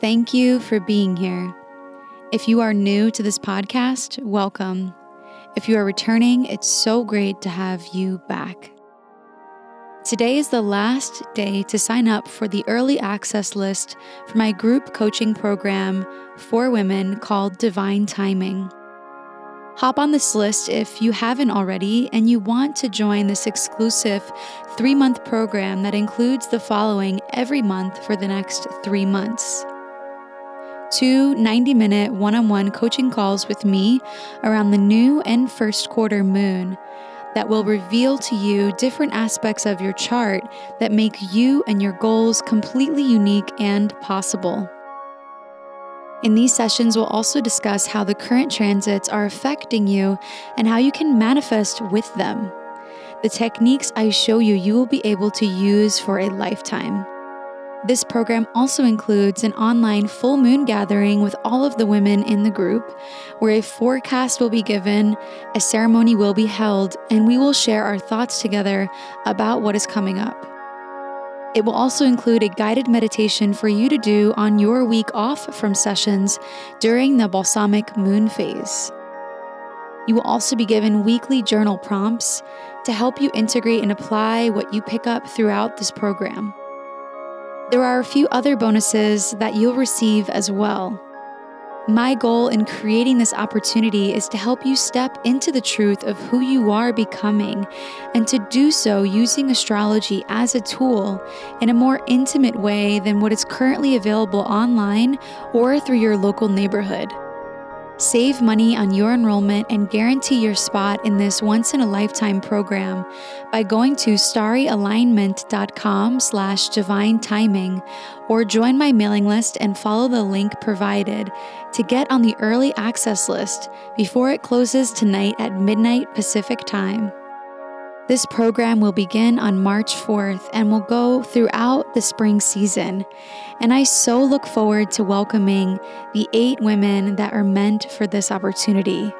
Thank you for being here. If you are new to this podcast, welcome. If you are returning, it's so great to have you back. Today is the last day to sign up for the early access list for my group coaching program for women called Divine Timing. Hop on this list if you haven't already and you want to join this exclusive three month program that includes the following every month for the next three months two 90 minute one on one coaching calls with me around the new and first quarter moon that will reveal to you different aspects of your chart that make you and your goals completely unique and possible. In these sessions, we'll also discuss how the current transits are affecting you and how you can manifest with them. The techniques I show you, you will be able to use for a lifetime. This program also includes an online full moon gathering with all of the women in the group, where a forecast will be given, a ceremony will be held, and we will share our thoughts together about what is coming up. It will also include a guided meditation for you to do on your week off from sessions during the balsamic moon phase. You will also be given weekly journal prompts to help you integrate and apply what you pick up throughout this program. There are a few other bonuses that you'll receive as well. My goal in creating this opportunity is to help you step into the truth of who you are becoming and to do so using astrology as a tool in a more intimate way than what is currently available online or through your local neighborhood. Save money on your enrollment and guarantee your spot in this once in a lifetime program by going to starryalignment.com slash divine timing or join my mailing list and follow the link provided to get on the early access list before it closes tonight at midnight Pacific time. This program will begin on March 4th and will go throughout the spring season. And I so look forward to welcoming the eight women that are meant for this opportunity.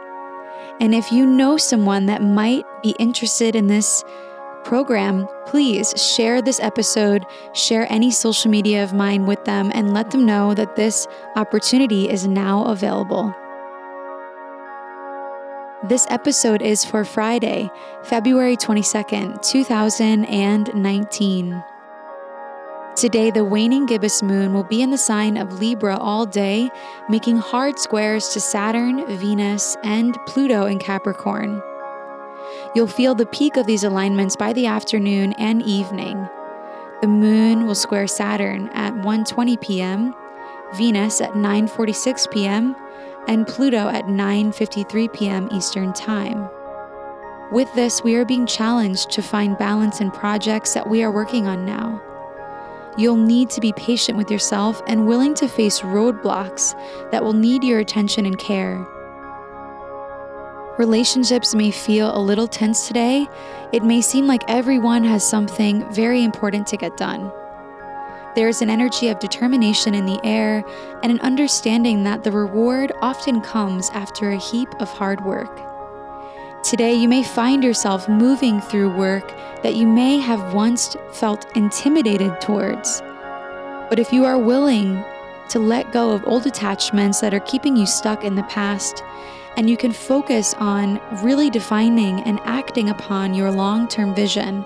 And if you know someone that might be interested in this program, please share this episode, share any social media of mine with them, and let them know that this opportunity is now available. This episode is for Friday, February 22nd, 2019. Today, the waning gibbous moon will be in the sign of Libra all day, making hard squares to Saturn, Venus, and Pluto in Capricorn. You'll feel the peak of these alignments by the afternoon and evening. The moon will square Saturn at 1:20 p.m., Venus at 9:46 p.m., and Pluto at 9:53 p.m. Eastern Time. With this, we are being challenged to find balance in projects that we are working on now. You'll need to be patient with yourself and willing to face roadblocks that will need your attention and care. Relationships may feel a little tense today. It may seem like everyone has something very important to get done. There is an energy of determination in the air and an understanding that the reward often comes after a heap of hard work. Today, you may find yourself moving through work that you may have once felt intimidated towards. But if you are willing to let go of old attachments that are keeping you stuck in the past, and you can focus on really defining and acting upon your long term vision,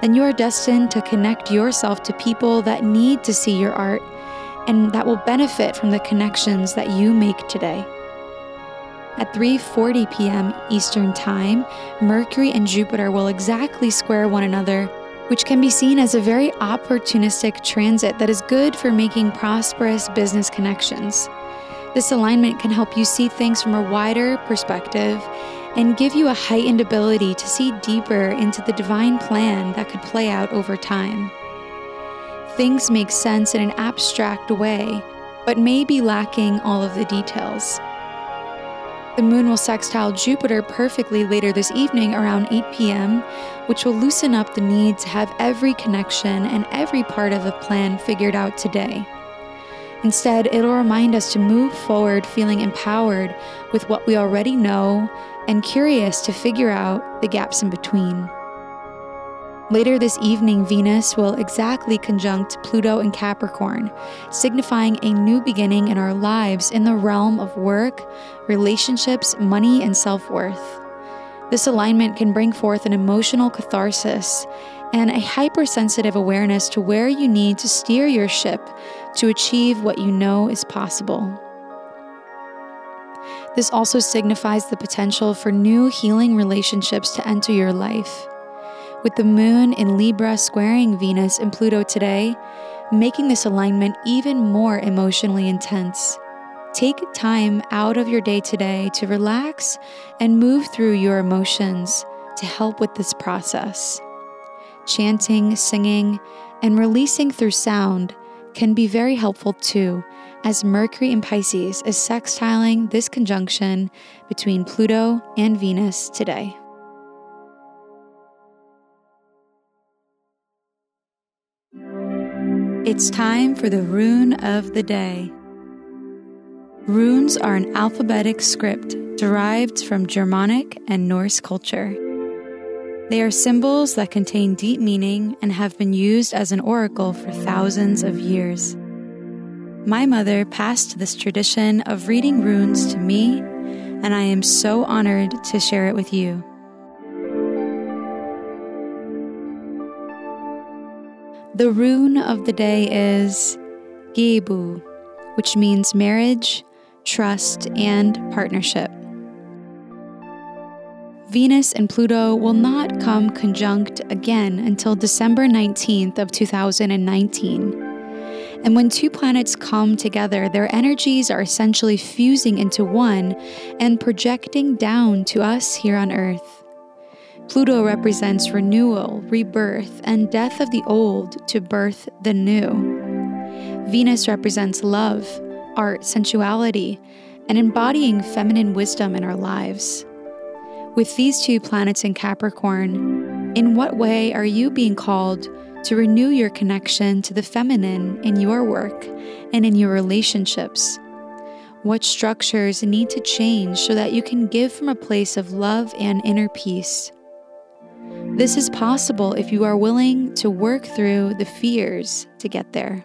then you are destined to connect yourself to people that need to see your art and that will benefit from the connections that you make today. At 3:40 p.m. Eastern Time, Mercury and Jupiter will exactly square one another, which can be seen as a very opportunistic transit that is good for making prosperous business connections. This alignment can help you see things from a wider perspective and give you a heightened ability to see deeper into the divine plan that could play out over time. Things make sense in an abstract way, but may be lacking all of the details. The moon will sextile Jupiter perfectly later this evening around 8 p.m., which will loosen up the need to have every connection and every part of the plan figured out today. Instead, it'll remind us to move forward feeling empowered with what we already know and curious to figure out the gaps in between. Later this evening, Venus will exactly conjunct Pluto and Capricorn, signifying a new beginning in our lives in the realm of work, relationships, money, and self worth. This alignment can bring forth an emotional catharsis and a hypersensitive awareness to where you need to steer your ship to achieve what you know is possible. This also signifies the potential for new healing relationships to enter your life with the moon in Libra squaring Venus and Pluto today, making this alignment even more emotionally intense. Take time out of your day today to relax and move through your emotions to help with this process. Chanting, singing, and releasing through sound can be very helpful too, as Mercury in Pisces is sextiling this conjunction between Pluto and Venus today. It's time for the rune of the day. Runes are an alphabetic script derived from Germanic and Norse culture. They are symbols that contain deep meaning and have been used as an oracle for thousands of years. My mother passed this tradition of reading runes to me, and I am so honored to share it with you. The rune of the day is Gebo, which means marriage, trust, and partnership. Venus and Pluto will not come conjunct again until December 19th of 2019. And when two planets come together, their energies are essentially fusing into one and projecting down to us here on Earth. Pluto represents renewal, rebirth, and death of the old to birth the new. Venus represents love, art, sensuality, and embodying feminine wisdom in our lives. With these two planets in Capricorn, in what way are you being called to renew your connection to the feminine in your work and in your relationships? What structures need to change so that you can give from a place of love and inner peace? This is possible if you are willing to work through the fears to get there.